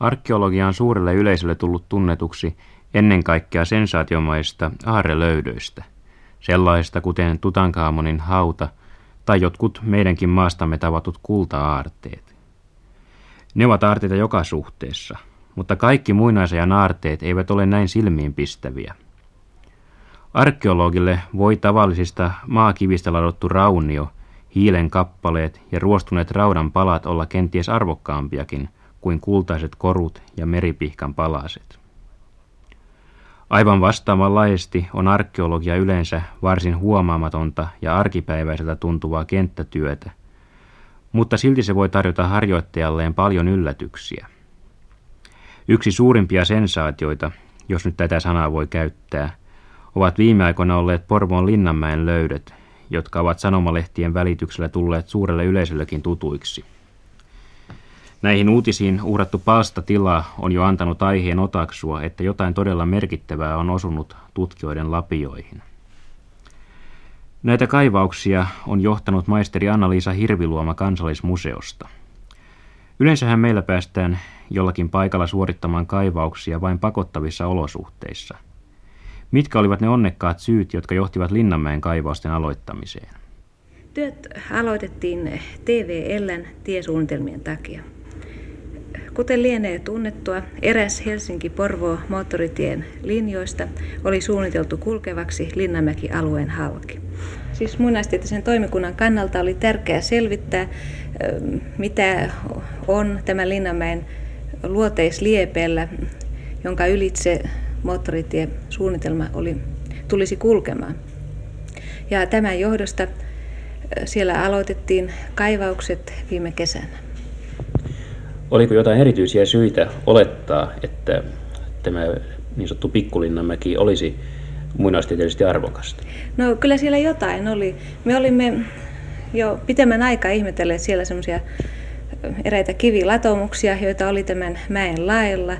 Arkeologia on suurelle yleisölle tullut tunnetuksi ennen kaikkea sensaatiomaista aarelöydöistä, sellaista kuten Tutankhamonin hauta tai jotkut meidänkin maastamme tavatut kulta-aarteet. Ne ovat aarteita joka suhteessa, mutta kaikki muinaisajan aarteet eivät ole näin silmiinpistäviä. Arkeologille voi tavallisista maakivistä ladottu raunio, hiilen kappaleet ja ruostuneet raudan palat olla kenties arvokkaampiakin kuin kultaiset korut ja meripihkan palaset. Aivan vastaavanlaisesti on arkeologia yleensä varsin huomaamatonta ja arkipäiväiseltä tuntuvaa kenttätyötä, mutta silti se voi tarjota harjoittajalleen paljon yllätyksiä. Yksi suurimpia sensaatioita, jos nyt tätä sanaa voi käyttää, ovat viime aikoina olleet Porvoon Linnanmäen löydöt, jotka ovat sanomalehtien välityksellä tulleet suurelle yleisöllekin tutuiksi. Näihin uutisiin uhrattu palstatila on jo antanut aiheen otaksua, että jotain todella merkittävää on osunut tutkijoiden lapioihin. Näitä kaivauksia on johtanut maisteri Anna-Liisa Hirviluoma kansallismuseosta. Yleensähän meillä päästään jollakin paikalla suorittamaan kaivauksia vain pakottavissa olosuhteissa. Mitkä olivat ne onnekkaat syyt, jotka johtivat Linnanmäen kaivausten aloittamiseen? Työt aloitettiin TVLn tiesuunnitelmien takia. Kuten lienee tunnettua, eräs Helsinki-Porvoo moottoritien linjoista oli suunniteltu kulkevaksi Linnanmäki-alueen halki. Siis muinaistieteellisen toimikunnan kannalta oli tärkeää selvittää, mitä on tämä Linnanmäen luoteisliepellä, jonka ylitse moottoritiesuunnitelma oli, tulisi kulkemaan. Ja tämän johdosta siellä aloitettiin kaivaukset viime kesänä. Oliko jotain erityisiä syitä olettaa, että tämä niin sanottu Pikkulinnanmäki olisi muinaistieteellisesti arvokasta? No kyllä siellä jotain oli. Me olimme jo pitemmän aikaa ihmetelleet siellä semmoisia eräitä kivilatomuksia, joita oli tämän mäen laella.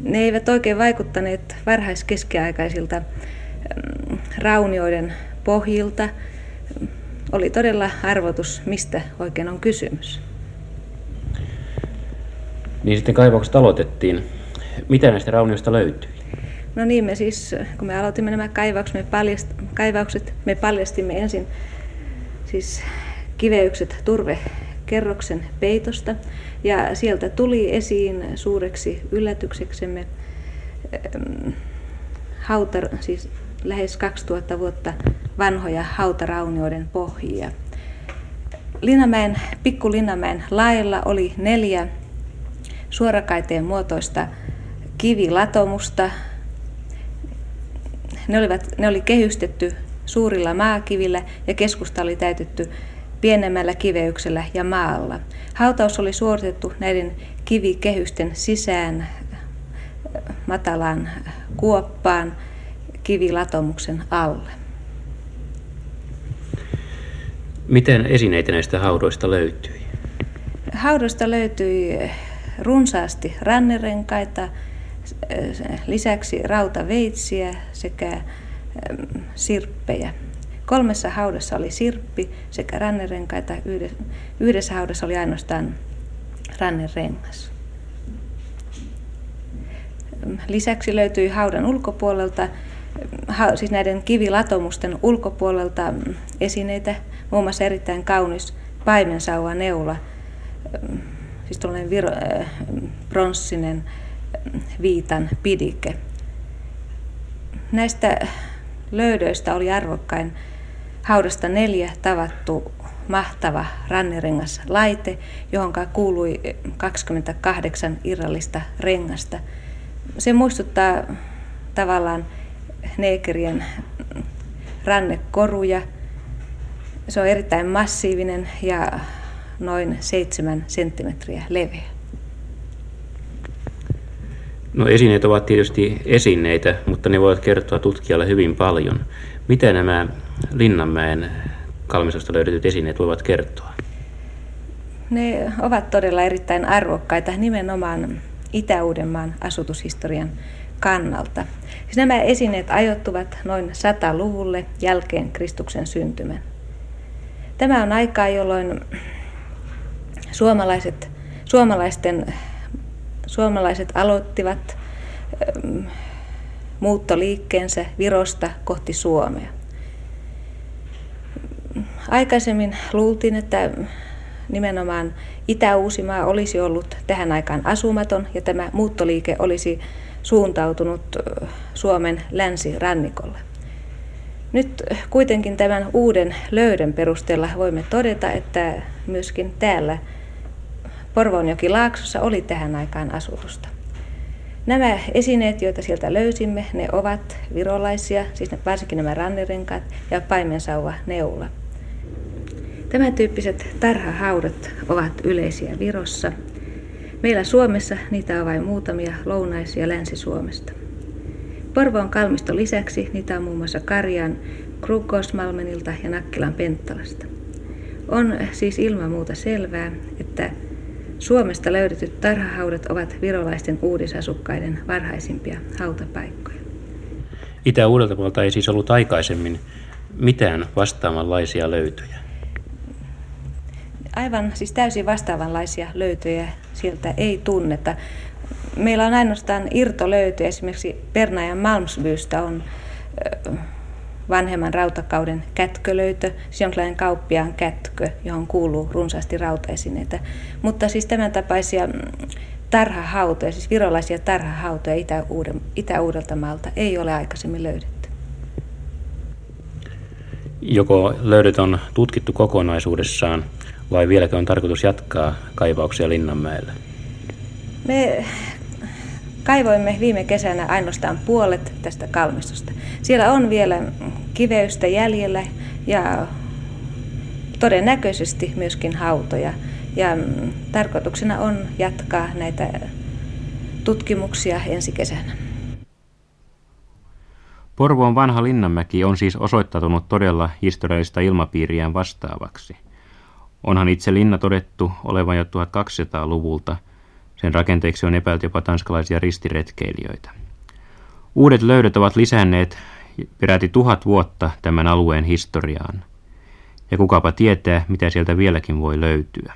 Ne eivät oikein vaikuttaneet varhaiskeskiaikaisilta mm, raunioiden pohjilta. Oli todella arvotus, mistä oikein on kysymys. Niin sitten kaivaukset aloitettiin. Mitä näistä raunioista löytyi? No niin, me siis, kun me aloitimme nämä kaivaukset, me, paljast, kaivaukset, me paljastimme ensin siis kiveykset turvekerroksen peitosta. Ja sieltä tuli esiin suureksi yllätykseksemme hauta, siis lähes 2000 vuotta vanhoja hautaraunioiden pohjia. Linnamäen, pikku Linnamäen lailla oli neljä suorakaiteen muotoista kivilatomusta. Ne, olivat, ne oli kehystetty suurilla maakivillä ja keskusta oli täytetty pienemmällä kiveyksellä ja maalla. Hautaus oli suoritettu näiden kivikehysten sisään matalaan kuoppaan kivilatomuksen alle. Miten esineitä näistä haudoista löytyi? Haudoista löytyi runsaasti rannerenkaita, lisäksi rautaveitsiä sekä sirppejä. Kolmessa haudassa oli sirppi sekä rannerenkaita, yhdessä haudassa oli ainoastaan rannerengas. Lisäksi löytyi haudan ulkopuolelta, siis näiden kivilatomusten ulkopuolelta esineitä, muun muassa erittäin kaunis paimensauva neula, siis tuollainen viro, äh, pronssinen äh, viitan pidike. Näistä löydöistä oli arvokkain haudasta neljä tavattu mahtava rannerengas laite, johon kuului 28 irrallista rengasta. Se muistuttaa tavallaan neekerien rannekoruja. Se on erittäin massiivinen ja noin 7 senttimetriä leveä. No esineet ovat tietysti esineitä, mutta ne voivat kertoa tutkijalle hyvin paljon. Mitä nämä Linnanmäen kalmisosta löydetyt esineet voivat kertoa? Ne ovat todella erittäin arvokkaita nimenomaan Itä-Uudenmaan asutushistorian kannalta. Siis nämä esineet ajoittuvat noin 100-luvulle jälkeen Kristuksen syntymän. Tämä on aikaa, jolloin suomalaiset, suomalaisten suomalaiset aloittivat ähm, muuttoliikkeensä Virosta kohti Suomea. Aikaisemmin luultiin, että nimenomaan Itä-Uusimaa olisi ollut tähän aikaan asumaton ja tämä muuttoliike olisi suuntautunut Suomen länsirannikolle. Nyt kuitenkin tämän uuden löydön perusteella voimme todeta, että myöskin täällä Porvoonjoki-Laaksossa oli tähän aikaan asutusta. Nämä esineet, joita sieltä löysimme, ne ovat virolaisia, siis varsinkin nämä rannerenkaat ja paimensauva neula. Tämän tyyppiset tarhahaudat ovat yleisiä Virossa. Meillä Suomessa niitä on vain muutamia lounais- ja länsi-Suomesta. Porvoon kalmisto lisäksi niitä on muun muassa Karjan Krukosmalmenilta ja Nakkilan Penttalasta. On siis ilman muuta selvää, että Suomesta löydetyt tarhahaudat ovat virolaisten uudisasukkaiden varhaisimpia hautapaikkoja. Itä-Uudeltamaalta ei siis ollut aikaisemmin mitään vastaavanlaisia löytöjä. Aivan siis täysin vastaavanlaisia löytöjä sieltä ei tunneta. Meillä on ainoastaan irtolöytöjä, esimerkiksi Pernajan Malmsbystä on vanhemman rautakauden kätkölöytö, siis jonkinlainen kauppiaan kätkö, johon kuuluu runsaasti rautaesineitä. Mutta siis tämän tapaisia mm, tarhahautoja, siis virolaisia tarhahautoja Itä-Uudeltamaalta ei ole aikaisemmin löydetty. Joko löydöt on tutkittu kokonaisuudessaan vai vieläkö on tarkoitus jatkaa kaivauksia Linnanmäellä? Me kaivoimme viime kesänä ainoastaan puolet tästä kalmistosta. Siellä on vielä kiveystä jäljellä ja todennäköisesti myöskin hautoja. Ja mm, tarkoituksena on jatkaa näitä tutkimuksia ensi kesänä. Porvoon vanha Linnanmäki on siis osoittautunut todella historiallista ilmapiiriään vastaavaksi. Onhan itse linna todettu olevan jo 1200-luvulta. Sen rakenteeksi on epäilty jopa tanskalaisia ristiretkeilijöitä. Uudet löydöt ovat lisänneet peräti tuhat vuotta tämän alueen historiaan. Ja kukapa tietää, mitä sieltä vieläkin voi löytyä.